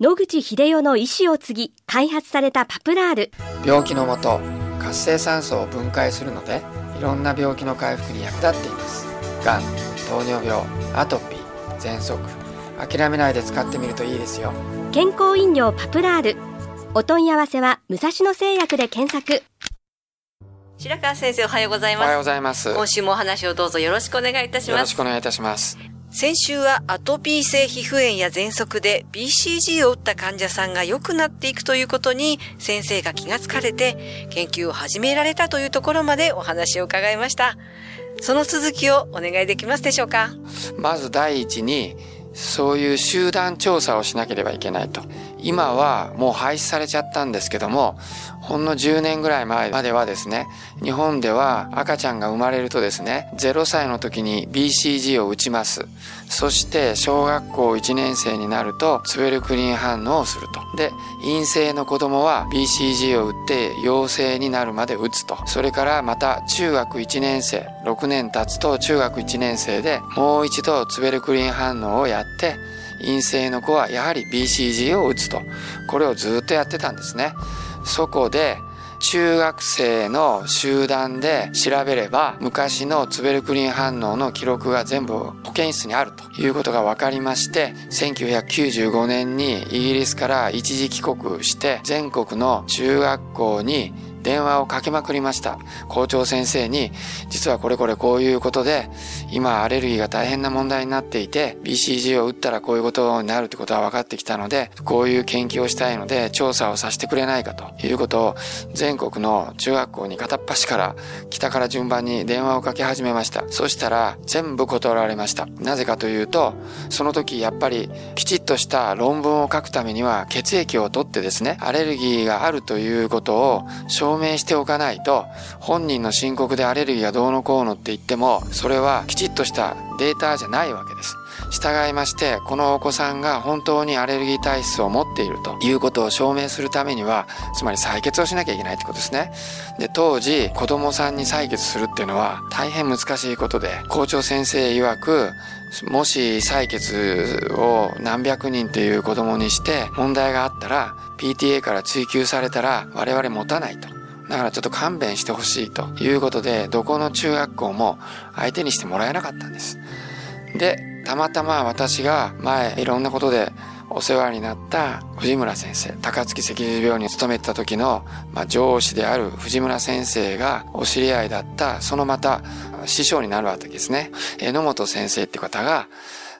野口秀夫の意思を継ぎ開発されたパプラール。病気のもと活性酸素を分解するのでいろんな病気の回復に役立っています。がん糖尿病アトピー喘息。諦めないで使ってみるといいですよ。健康飲料パプラール。お問い合わせは武蔵野製薬で検索。白川先生おはようございます。おはようございます。今週もお話をどうぞよろしくお願いいたします。よろしくお願いいたします先週はアトピー性皮膚炎や喘息で BCG を打った患者さんが良くなっていくということに先生が気がつかれて研究を始められたというところまでお話を伺いました。その続きをお願いできますでしょうか？まず第一にそういう集団調査をしなければいけないと。今はもう廃止されちゃったんですけども、ほんの10年ぐらい前まではですね、日本では赤ちゃんが生まれるとですね、0歳の時に BCG を打ちます。そして小学校1年生になるとツベルクリン反応をすると。で、陰性の子供は BCG を打って陽性になるまで打つと。それからまた中学1年生、6年経つと中学1年生でもう一度ツベルクリン反応をやって陰性の子はやはり BCG を打つと。これをずっとやってたんですね。そこで中学生の集団で調べれば昔のツベルクリン反応の記録が全部保健室にあるということが分かりまして1995年にイギリスから一時帰国して全国の中学校に電話をかけまくりました。校長先生に、実はこれこれこういうことで、今アレルギーが大変な問題になっていて、BCG を打ったらこういうことになるってことは分かってきたので、こういう研究をしたいので、調査をさせてくれないかということを、全国の中学校に片っ端から北から順番に電話をかけ始めました。そしたら、全部断られました。なぜかというと、その時やっぱりきちっとした論文を書くためには血液を取ってですね、アレルギーがあるということを証明明しておかないと、本人の申告でアレルギーがどうのこうのって言っても、それはきちっとしたデータじゃないわけです。従いまして、このお子さんが本当にアレルギー体質を持っているということを証明するためには、つまり採血をしなきゃいけないってことですね。で、当時、子供さんに採血するっていうのは大変難しいことで、校長先生曰く、もし採血を何百人っていう子供にして問題があったら PTA から追及されたら我々持たないと。だからちょっと勘弁してほしいということで、どこの中学校も相手にしてもらえなかったんです。で、たまたま私が前いろんなことでお世話になった藤村先生、高槻赤十病院に勤めてた時の、まあ、上司である藤村先生がお知り合いだった、そのまた師匠になるわけですね。榎本先生って方が、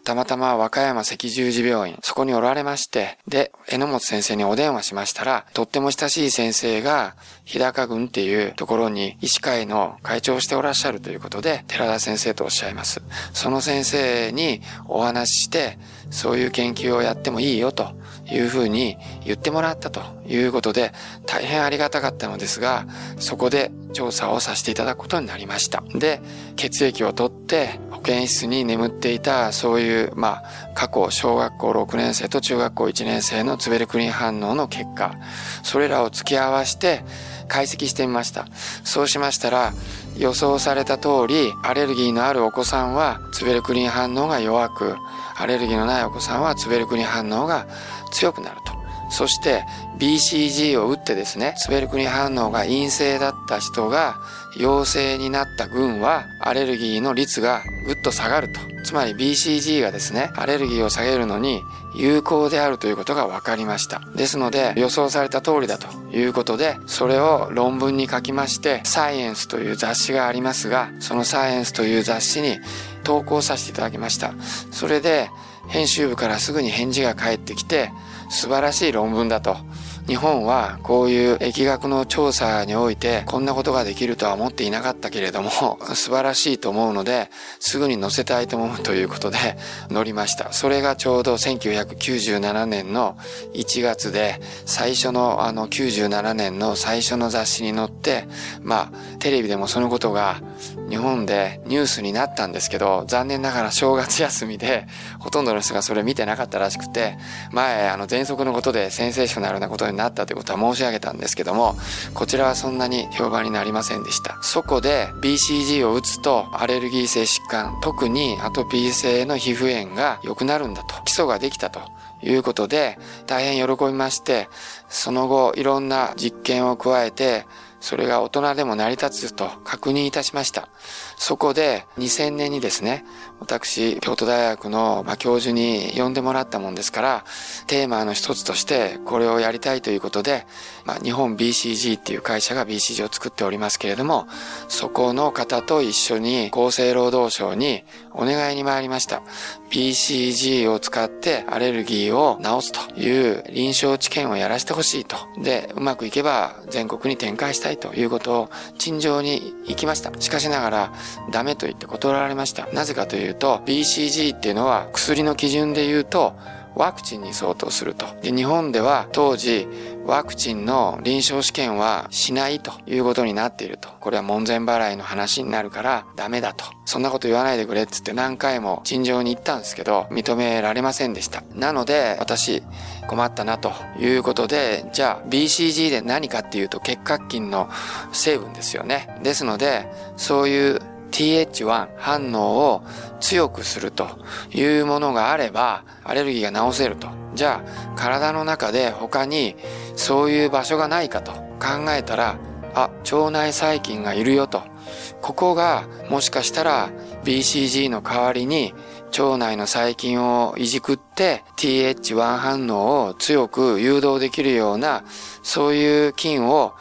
たまたま和歌山赤十字病院、そこにおられまして、で、榎本先生にお電話しましたら、とっても親しい先生が、日高郡っていうところに医師会の会長をしておらっしゃるということで、寺田先生とおっしゃいます。その先生にお話しして、そういう研究をやってもいいよというふうに言ってもらったということで、大変ありがたかったのですが、そこで調査をさせていただくことになりました。で、血液を取って保健室に眠っていたそういう、まあ、過去小学校6年生と中学校1年生のツベルクリン反応の結果、それらを付き合わせて解析してみました。そうしましたら、予想された通り、アレルギーのあるお子さんはツベルクリン反応が弱く、アレルギーのないお子さんはツベルクリン反応が強くなると。そして BCG を打ってですね、ツベルクリン反応が陰性だった人が陽性になった群はアレルギーの率がぐっと下がると。つまり BCG がですね、アレルギーを下げるのに有効であるということが分かりました。ですので予想された通りだということで、それを論文に書きまして、サイエンスという雑誌がありますが、そのサイエンスという雑誌に投稿させていただきました。それで編集部からすぐに返事が返ってきて、素晴らしい論文だと。日本はこういう疫学の調査においてこんなことができるとは思っていなかったけれども 素晴らしいと思うのですぐに載せたいと思うということで 載りました。それがちょうど1997年の1月で最初のあの97年の最初の雑誌に載ってまあテレビでもそのことが日本でニュースになったんですけど、残念ながら正月休みで、ほとんどの人がそれ見てなかったらしくて、前、あの、喘息のことでセンセーショナルなことになったということは申し上げたんですけども、こちらはそんなに評判になりませんでした。そこで BCG を打つと、アレルギー性疾患、特にアトピー性の皮膚炎が良くなるんだと、基礎ができたと。いうことで、大変喜びまして、その後いろんな実験を加えて、それが大人でも成り立つと確認いたしました。そこで2000年にですね、私、京都大学の、教授に呼んでもらったもんですから、テーマの一つとしてこれをやりたいということで、まあ、日本 BCG っていう会社が BCG を作っておりますけれども、そこの方と一緒に厚生労働省にお願いに参りました。BCG を使ってアレルギーを治すという臨床治験をやらせてほしいと。で、うまくいけば全国に展開したいということを陳情に行きました。しかしながらダメと言って断られました。なぜかといううと BCG っていうのは薬の基準で言うとワクチンに相当すると。で、日本では当時、ワクチンの臨床試験はしないということになっていると。これは門前払いの話になるからダメだと。そんなこと言わないでくれっつって何回も陳情に行ったんですけど、認められませんでした。なので、私、困ったなということで、じゃあ BCG で何かっていうと結核菌の成分ですよね。ですので、そういう TH1 反応を強くするというものがあれば、アレルギーが治せると。じゃあ、体の中で他にそういう場所がないかと考えたら、あ、腸内細菌がいるよと。ここがもしかしたら BCG の代わりに腸内の細菌をいじくって TH1 反応を強く誘導できるようなそういう菌を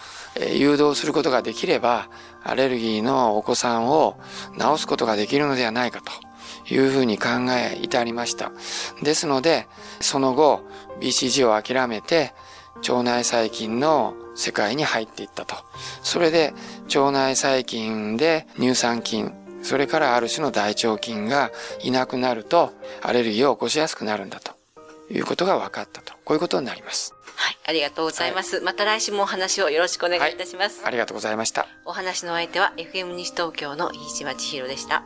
誘導することができればアレルギーのお子さんを治すことができるのではないかというふうに考え至りました。ですので、その後、BCG を諦めて、腸内細菌の世界に入っていったと。それで、腸内細菌で乳酸菌、それからある種の大腸菌がいなくなると、アレルギーを起こしやすくなるんだということが分かったと。こういうことになります。はい、ありがとうございます。はい、また来週もお話をよろしくお願いいたします、はい。ありがとうございました。お話の相手は FM 西東京の飯島千尋でした。